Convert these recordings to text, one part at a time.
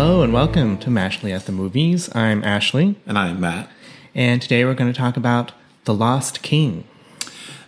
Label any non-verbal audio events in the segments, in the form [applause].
Hello and welcome to Mashley at the Movies. I'm Ashley, And I'm Matt. and today we're going to talk about The Lost King.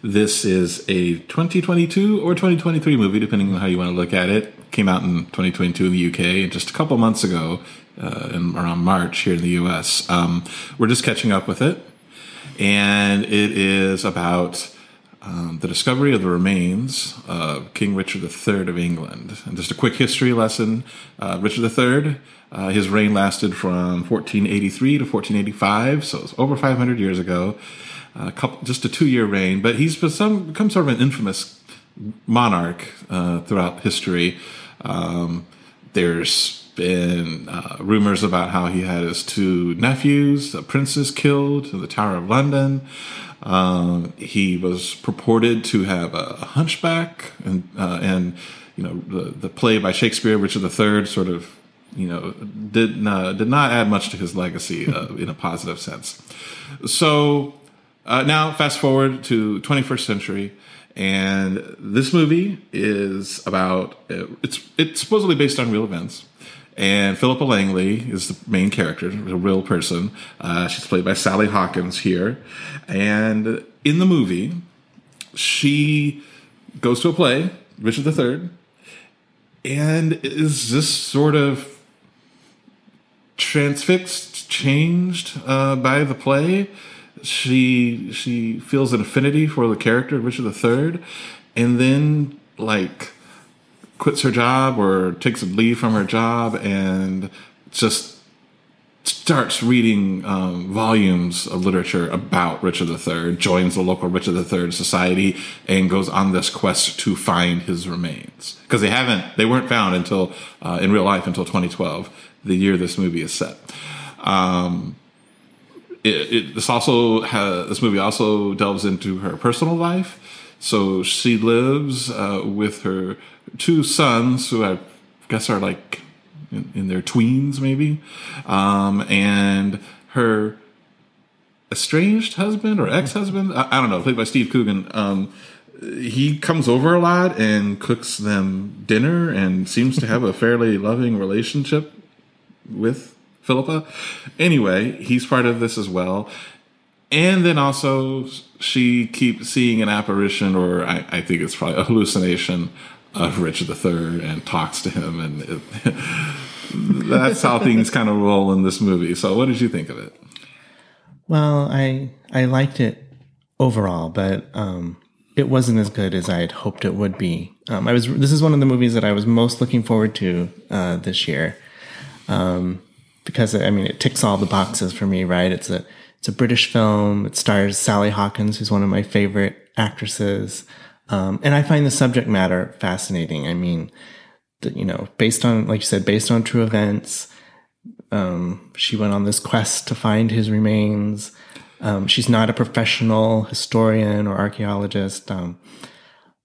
This is a 2022 or 2023 movie, depending on how you want to look at it. Came out in 2022 in the UK and just a couple months ago, uh, in, around March here in the US. Um, we're just catching up with it. And it is about um, the discovery of the remains of King Richard III of England. And just a quick history lesson uh, Richard III, uh, his reign lasted from 1483 to 1485, so it's over 500 years ago. A couple, just a two-year reign, but he's become, become sort of an infamous monarch uh, throughout history. Um, there's been uh, rumors about how he had his two nephews, the princes, killed in the Tower of London. Um, he was purported to have a hunchback, and uh, and you know the the play by Shakespeare, Richard III, sort of you know did not, did not add much to his legacy uh, in a positive sense. So uh, now, fast forward to 21st century, and this movie is about it's it's supposedly based on real events. And Philippa Langley is the main character, a real person. Uh, she's played by Sally Hawkins here. And in the movie, she goes to a play, Richard III, and is just sort of transfixed, changed uh, by the play. She she feels an affinity for the character Richard III, and then like quits her job or takes a leave from her job and just starts reading um, volumes of literature about Richard III, joins the local Richard III society, and goes on this quest to find his remains because they haven't they weren't found until uh, in real life until 2012, the year this movie is set. Um, it, it, this also has, this movie also delves into her personal life. So she lives uh, with her two sons, who I guess are like in, in their tweens, maybe, um, and her estranged husband or ex-husband, I, I don't know, played by Steve Coogan. Um, he comes over a lot and cooks them dinner and seems to have a fairly loving relationship with Philippa. Anyway, he's part of this as well. And then also, she keeps seeing an apparition, or I, I think it's probably a [laughs] hallucination of Richard III, and talks to him, and it, [laughs] that's how things kind of roll in this movie. So, what did you think of it? Well, I I liked it overall, but um, it wasn't as good as I had hoped it would be. Um, I was this is one of the movies that I was most looking forward to uh, this year, um, because I mean it ticks all the boxes for me. Right? It's a it's a British film. It stars Sally Hawkins, who's one of my favorite actresses. Um, and I find the subject matter fascinating. I mean, you know, based on, like you said, based on true events, um, she went on this quest to find his remains. Um, she's not a professional historian or archaeologist, um,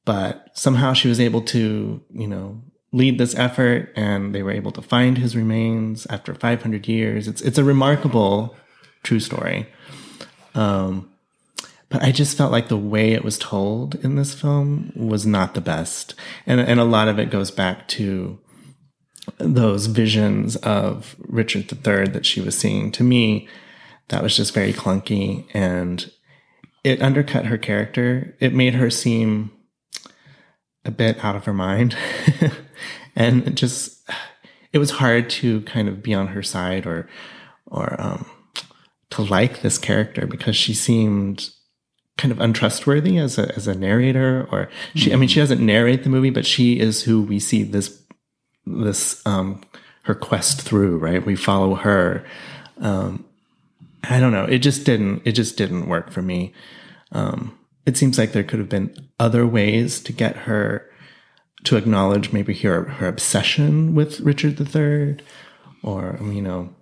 but somehow she was able to, you know, lead this effort, and they were able to find his remains after 500 years. It's it's a remarkable true story. Um, but I just felt like the way it was told in this film was not the best. And, and a lot of it goes back to those visions of Richard III that she was seeing. To me, that was just very clunky and it undercut her character. It made her seem a bit out of her mind. [laughs] and it just, it was hard to kind of be on her side or, or, um, to like this character because she seemed kind of untrustworthy as a as a narrator or she I mean she doesn't narrate the movie but she is who we see this this um her quest through right? We follow her. Um I don't know. It just didn't it just didn't work for me. Um it seems like there could have been other ways to get her to acknowledge maybe her her obsession with Richard III or you know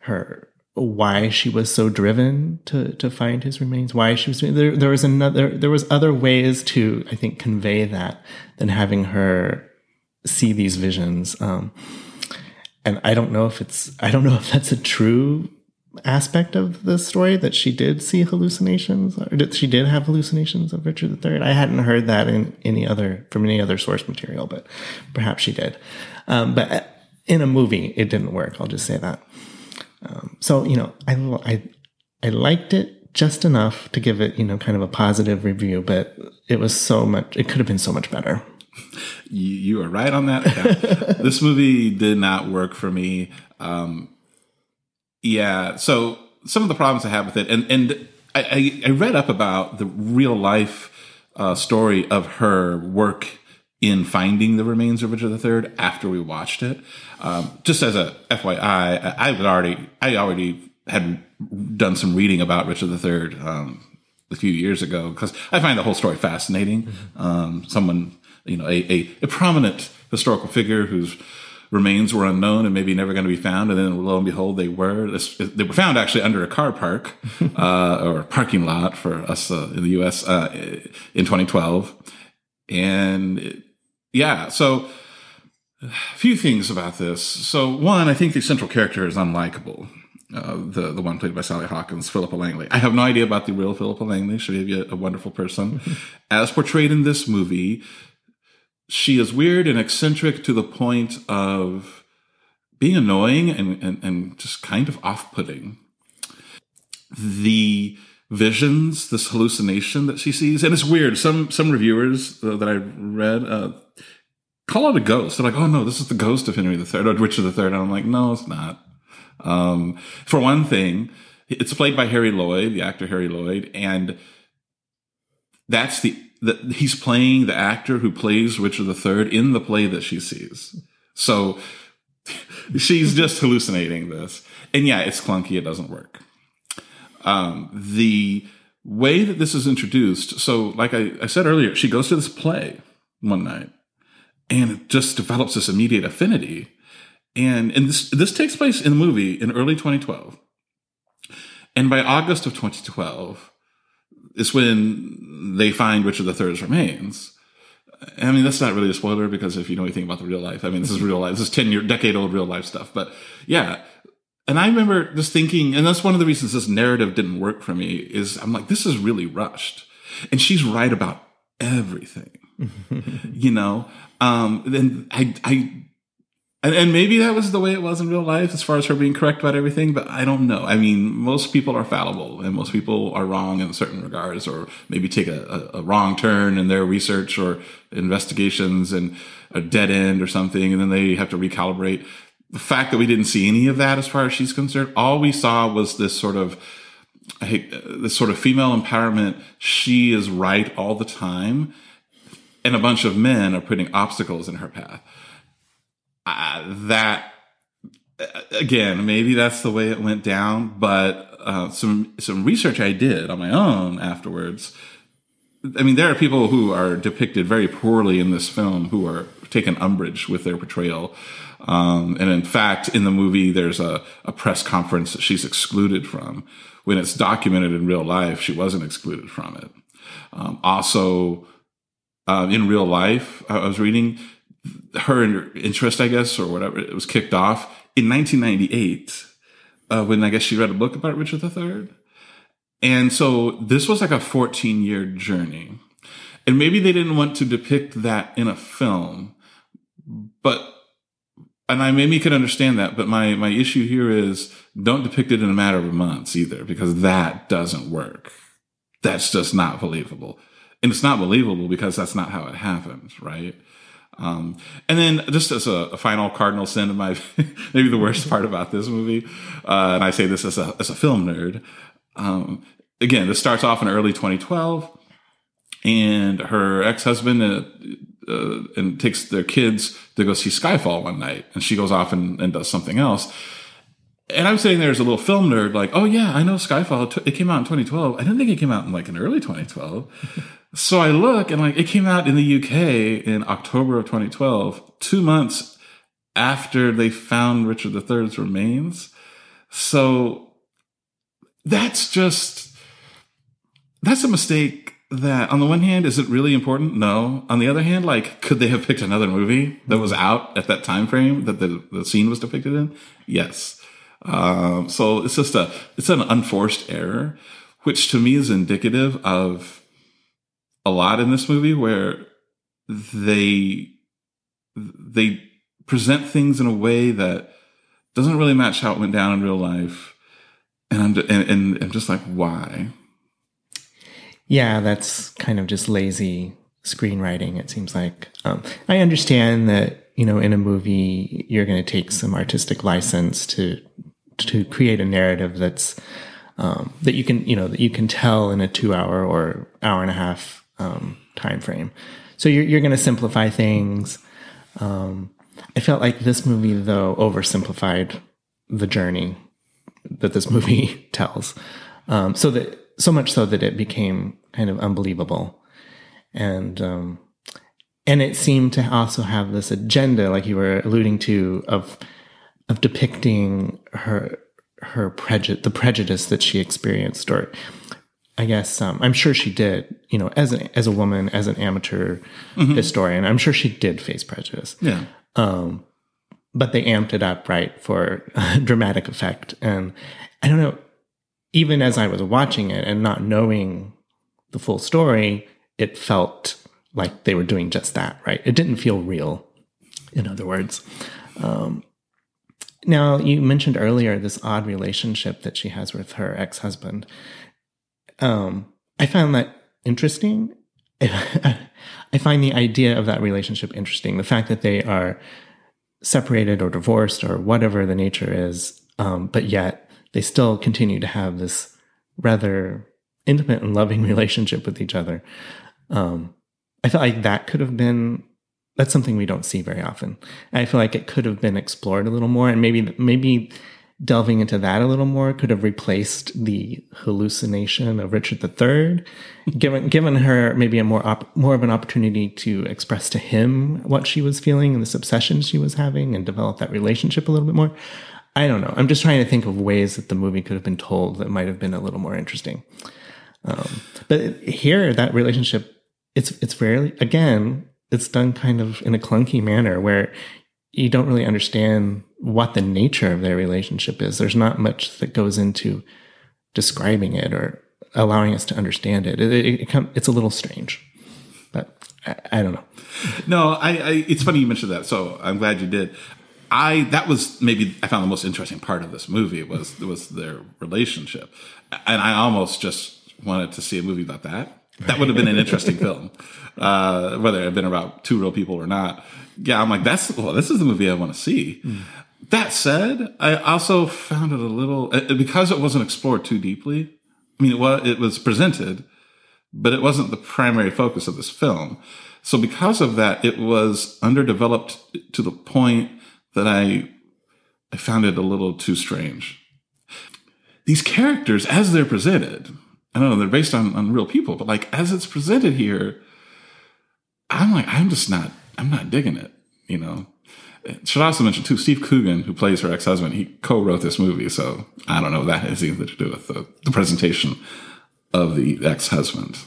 her why she was so driven to to find his remains why she was there there was another there was other ways to i think convey that than having her see these visions um and i don't know if it's i don't know if that's a true aspect of the story that she did see hallucinations or that she did have hallucinations of richard iii i hadn't heard that in any other from any other source material but perhaps she did um but in a movie, it didn't work. I'll just say that. Um, so you know, I I I liked it just enough to give it you know kind of a positive review, but it was so much. It could have been so much better. You, you are right on that. [laughs] this movie did not work for me. Um, yeah, so some of the problems I have with it, and and I, I read up about the real life uh, story of her work in finding the remains of Richard III after we watched it. Um, just as a FYI, I, I was already I already had done some reading about Richard III um, a few years ago because I find the whole story fascinating. Mm-hmm. Um, someone, you know, a, a, a, prominent historical figure whose remains were unknown and maybe never going to be found, and then lo and behold, they were. They were found actually under a car park [laughs] uh, or parking lot for us uh, in the U.S. Uh, in 2012, and yeah, so a few things about this. So one, I think the central character is unlikable. Uh, the the one played by Sally Hawkins, Philippa Langley. I have no idea about the real Philippa Langley. She may be a, a wonderful person. [laughs] As portrayed in this movie, she is weird and eccentric to the point of being annoying and, and, and just kind of off putting. The visions, this hallucination that she sees, and it's weird. Some some reviewers uh, that I read uh, call it a ghost. They're like, "Oh no, this is the ghost of Henry III or Richard III," and I'm like, "No, it's not." Um, for one thing, it's played by Harry Lloyd, the actor Harry Lloyd, and that's the, the he's playing the actor who plays Richard III in the play that she sees. So [laughs] she's just hallucinating this, and yeah, it's clunky. It doesn't work. Um, the way that this is introduced, so like I, I said earlier, she goes to this play one night, and it just develops this immediate affinity and and this this takes place in the movie in early 2012. And by August of 2012 is when they find Richard III's remains. I mean, that's not really a spoiler because if you know anything about the real life, I mean, this is real life. This is 10 year, decade old real life stuff. But yeah. And I remember just thinking, and that's one of the reasons this narrative didn't work for me is I'm like, this is really rushed. And she's right about everything, [laughs] you know? Um, then I, I and, and maybe that was the way it was in real life as far as her being correct about everything, but I don't know. I mean, most people are fallible and most people are wrong in certain regards or maybe take a, a, a wrong turn in their research or investigations and a dead end or something. And then they have to recalibrate. The fact that we didn't see any of that as far as she's concerned, all we saw was this sort of, this sort of female empowerment. She is right all the time. And a bunch of men are putting obstacles in her path uh, that again, maybe that's the way it went down, but uh, some some research I did on my own afterwards. I mean, there are people who are depicted very poorly in this film who are taken umbrage with their portrayal. Um, and in fact, in the movie, there's a, a press conference that she's excluded from. When it's documented in real life, she wasn't excluded from it. Um, also, uh, in real life, I was reading her interest, I guess, or whatever, it was kicked off in 1998 uh, when I guess she read a book about Richard III. And so this was like a 14 year journey. And maybe they didn't want to depict that in a film, but, and I maybe could understand that, but my, my issue here is don't depict it in a matter of months either, because that doesn't work. That's just not believable. And it's not believable because that's not how it happened, right? Um, and then just as a, a, final cardinal sin of my, [laughs] maybe the worst part about this movie, uh, and I say this as a, as a film nerd, um, again, this starts off in early 2012 and her ex-husband uh, uh, and takes their kids to go see Skyfall one night and she goes off and, and does something else. And I'm sitting there as a little film nerd, like, oh yeah, I know Skyfall. It came out in 2012. I didn't think it came out in like an early 2012. [laughs] So I look and like it came out in the UK in October of 2012, two months after they found Richard III's remains. So that's just, that's a mistake that on the one hand, is it really important? No. On the other hand, like, could they have picked another movie that was out at that time frame that the, the scene was depicted in? Yes. Um, so it's just a, it's an unforced error, which to me is indicative of a lot in this movie where they they present things in a way that doesn't really match how it went down in real life. And I'm and, and I'm just like, why? Yeah, that's kind of just lazy screenwriting. It seems like um, I understand that you know in a movie you're going to take some artistic license to to create a narrative that's um, that you can you know that you can tell in a two hour or hour and a half um, time frame. So you're you're going to simplify things. Um, I felt like this movie though oversimplified the journey that this movie [laughs] tells, um, so that so much so that it became kind of unbelievable, and um, and it seemed to also have this agenda, like you were alluding to, of of depicting her her prejudice, the prejudice that she experienced, or I guess um, I'm sure she did. You know, as an as a woman, as an amateur mm-hmm. historian, I'm sure she did face prejudice. Yeah. Um, but they amped it up right for [laughs] dramatic effect, and I don't know. Even as I was watching it and not knowing the full story, it felt like they were doing just that. Right. It didn't feel real. In other words. Um, now, you mentioned earlier this odd relationship that she has with her ex husband. Um, I found that interesting. [laughs] I find the idea of that relationship interesting. The fact that they are separated or divorced or whatever the nature is, um, but yet they still continue to have this rather intimate and loving [laughs] relationship with each other. Um, I felt like that could have been that's something we don't see very often. I feel like it could have been explored a little more, and maybe maybe delving into that a little more could have replaced the hallucination of Richard III, [laughs] given given her maybe a more op, more of an opportunity to express to him what she was feeling and this obsession she was having, and develop that relationship a little bit more. I don't know. I'm just trying to think of ways that the movie could have been told that might have been a little more interesting. Um, but here, that relationship, it's it's rarely again it's done kind of in a clunky manner where you don't really understand what the nature of their relationship is. There's not much that goes into describing it or allowing us to understand it. It, it, it it's a little strange, but I, I don't know. No, I, I, it's funny you mentioned that. So I'm glad you did. I that was maybe I found the most interesting part of this movie was was their relationship, and I almost just wanted to see a movie about that. That would have been an interesting film, [laughs] uh, whether it had been about two real people or not. Yeah, I'm like, that's well, this is the movie I want to see. Mm. That said, I also found it a little uh, because it wasn't explored too deeply. I mean, it was it was presented, but it wasn't the primary focus of this film. So because of that, it was underdeveloped to the point that I I found it a little too strange. These characters, as they're presented, I don't know, they're based on, on real people, but like as it's presented here, I'm like, I'm just not, I'm not digging it, you know? Should also mention too, Steve Coogan, who plays her ex-husband, he co-wrote this movie, so I don't know if that has anything to do with the, the presentation of the ex-husband.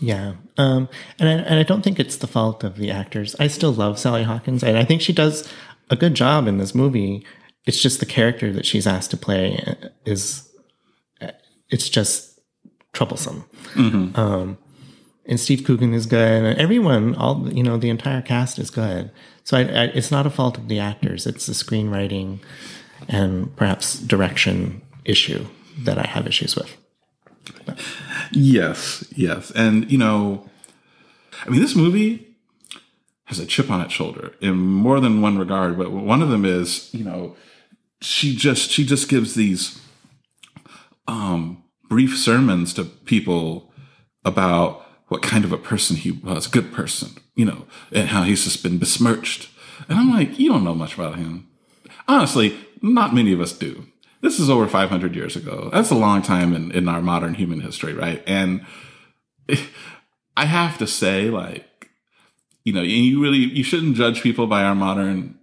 Yeah, um, and I, and I don't think it's the fault of the actors. I still love Sally Hawkins, and I think she does a good job in this movie. It's just the character that she's asked to play is it's just troublesome. Mm-hmm. Um, and Steve Coogan is good, and everyone, all you know, the entire cast is good. So I, I, it's not a fault of the actors; it's the screenwriting and perhaps direction issue that I have issues with. But. Yes, yes, and you know, I mean, this movie has a chip on its shoulder in more than one regard, but one of them is, you know, she just she just gives these um, brief sermons to people about what kind of a person he was, good person, you know, and how he's just been besmirched. And I'm like, you don't know much about him. Honestly, not many of us do. This is over 500 years ago. That's a long time in, in our modern human history, right? And [laughs] I have to say, like, you know, you really, you shouldn't judge people by our modern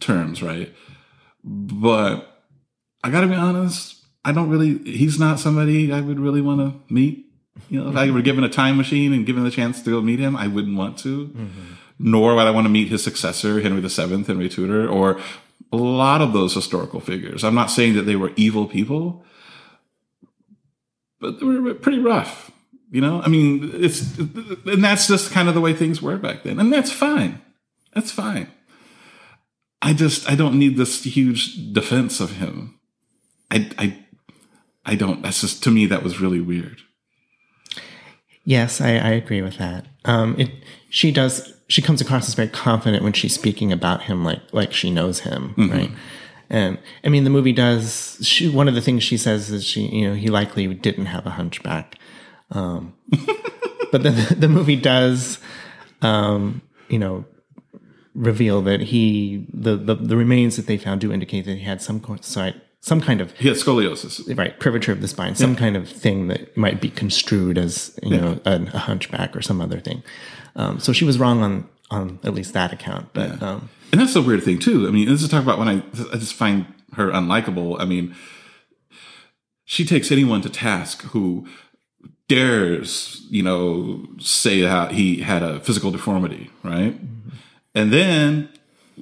terms, right? But I gotta be honest, I don't really. He's not somebody I would really want to meet. You know, if I were given a time machine and given the chance to go meet him, I wouldn't want to. Mm-hmm. Nor would I want to meet his successor, Henry VII, Henry Tudor, or a lot of those historical figures. I'm not saying that they were evil people, but they were pretty rough. You know, I mean, it's and that's just kind of the way things were back then, and that's fine. That's fine. I just I don't need this huge defense of him. I I I don't. That's just to me that was really weird. Yes, I, I agree with that. Um, it she does she comes across as very confident when she's speaking about him, like like she knows him, right? And I mean, the movie does. She, one of the things she says is she, you know, he likely didn't have a hunchback. Um, [laughs] but then the, the movie does, um, you know, reveal that he the, the the remains that they found do indicate that he had some sort some kind of had scoliosis. right curvature of the spine, some kind of thing that might be construed as you know a, a hunchback or some other thing. Um, so she was wrong on on at least that account, but. Um, And that's the weird thing too. I mean, this is talk about when I I just find her unlikable. I mean, she takes anyone to task who dares, you know, say how he had a physical deformity, right? And then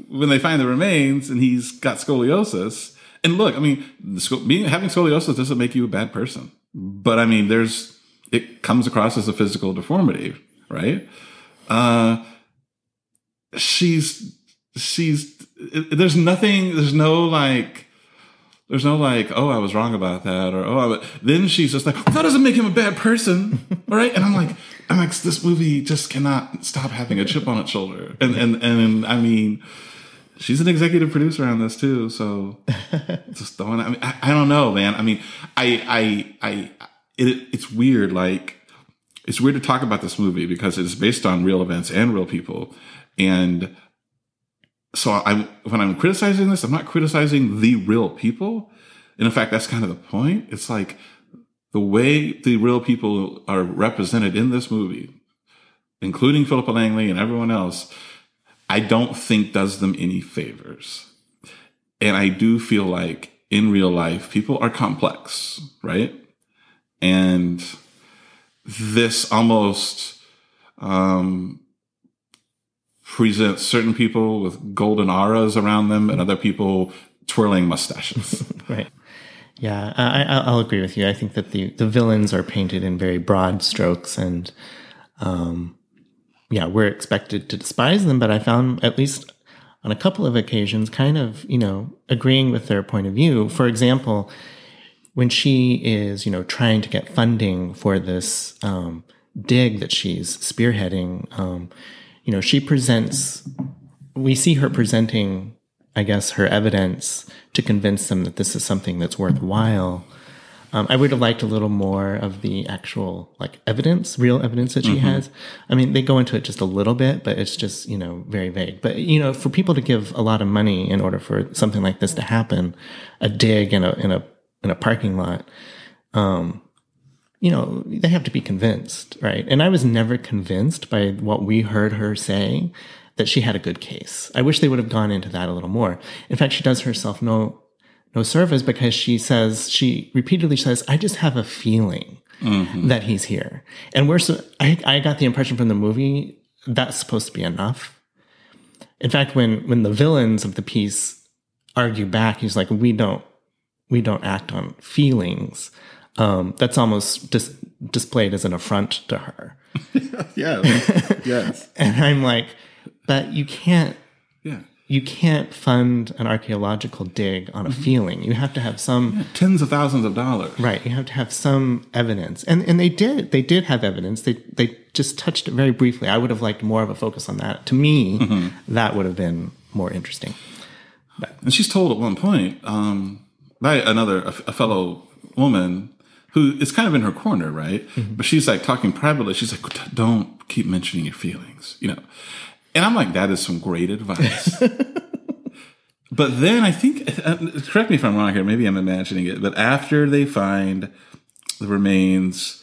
when they find the remains and he's got scoliosis, and look, I mean, having scoliosis doesn't make you a bad person, but I mean, there's it comes across as a physical deformity, right? Uh, she's she's there's nothing there's no like there's no like oh i was wrong about that or oh then she's just like that doesn't make him a bad person all [laughs] right? And i'm like i'm like this movie just cannot stop having a chip on its shoulder. And and and i mean she's an executive producer on this too so [laughs] just don't i mean i, I don't know man i mean i i i it, it's weird like it's weird to talk about this movie because it's based on real events and real people and so I'm when I'm criticizing this, I'm not criticizing the real people. And in fact, that's kind of the point. It's like the way the real people are represented in this movie, including Philippa Langley and everyone else, I don't think does them any favors. And I do feel like in real life, people are complex, right? And this almost, um, presents certain people with golden auras around them and other people twirling mustaches. [laughs] right. Yeah, I, I, I'll agree with you. I think that the, the villains are painted in very broad strokes, and um, yeah, we're expected to despise them. But I found, at least on a couple of occasions, kind of you know agreeing with their point of view. For example, when she is you know trying to get funding for this um, dig that she's spearheading, um, you know, she presents. We see her presenting I guess, her evidence to convince them that this is something that's worthwhile. Um, I would have liked a little more of the actual like evidence, real evidence that she has. I mean, they go into it just a little bit, but it's just you know very vague. But you know, for people to give a lot of money in order for something like this to happen, a dig in a in a in a parking lot, um, you know, they have to be convinced, right? And I was never convinced by what we heard her say that she had a good case. I wish they would have gone into that a little more. In fact, she does herself no no service because she says she repeatedly says, "I just have a feeling that he's here," and we're so. I, I got the impression from the movie that's supposed to be enough. In fact, when when the villains of the piece argue back, he's like, "We don't we don't act on feelings." Um, that's almost dis- displayed as an affront to her. [laughs] yes. [laughs] yes. And I'm like, but you can't Yeah. You can't fund an archaeological dig on a mm-hmm. feeling. You have to have some Tens of thousands of dollars. right. You have to have some evidence, and and they did. They did have evidence. They they just touched it very briefly. I would have liked more of a focus on that. To me, mm-hmm. that would have been more interesting. And she's told at one point um, by another, a, a fellow woman who is kind of in her corner, right? Mm-hmm. But she's like talking privately. She's like, don't keep mentioning your feelings, you know? And I'm like, that is some great advice. [laughs] but then I think, uh, correct me if I'm wrong here, maybe I'm imagining it, but after they find the remains,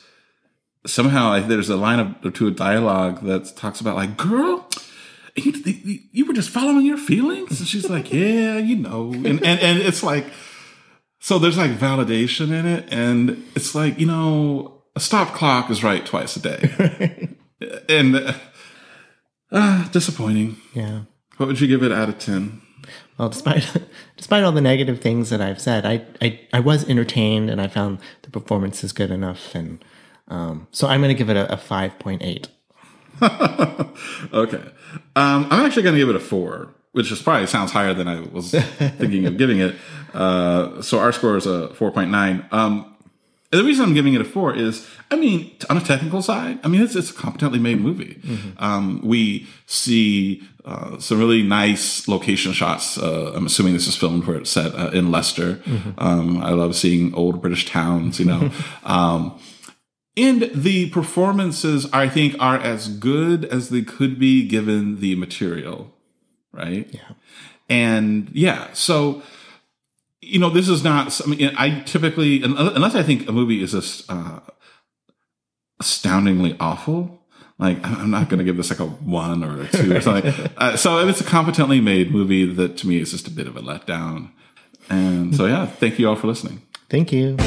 somehow like, there's a line of, or two of dialogue that talks about like, girl, you, you, you were just following your feelings? And she's like, yeah, you know. And, and, and it's like, so there's like validation in it. And it's like, you know, a stop clock is right twice a day. [laughs] and uh, disappointing. Yeah. What would you give it out of 10? Well, despite [laughs] despite all the negative things that I've said, I I, I was entertained and I found the performance is good enough, and um, so I'm going to give it a, a five point eight. [laughs] okay. Um, I'm actually going to give it a four. which is probably sounds higher than I was thinking of giving it. Uh, so our score is a 4.9. Um, and the reason I'm giving it a four is, I mean, on a technical side, I mean, it's, it's a competently made movie. Mm-hmm. Um, we see uh, some really nice location shots. Uh, I'm assuming this is filmed where it's set uh, in Leicester. Mm-hmm. Um, I love seeing old British towns, you know. [laughs] um, and the performances, I think, are as good as they could be given the material, right? Yeah. And yeah, so you know, this is not. I mean, I typically, unless I think a movie is just uh, astoundingly awful, like [laughs] I'm not going to give this like a one or a two or something. [laughs] uh, so it's a competently made movie that to me is just a bit of a letdown. And so, yeah, thank you all for listening. Thank you.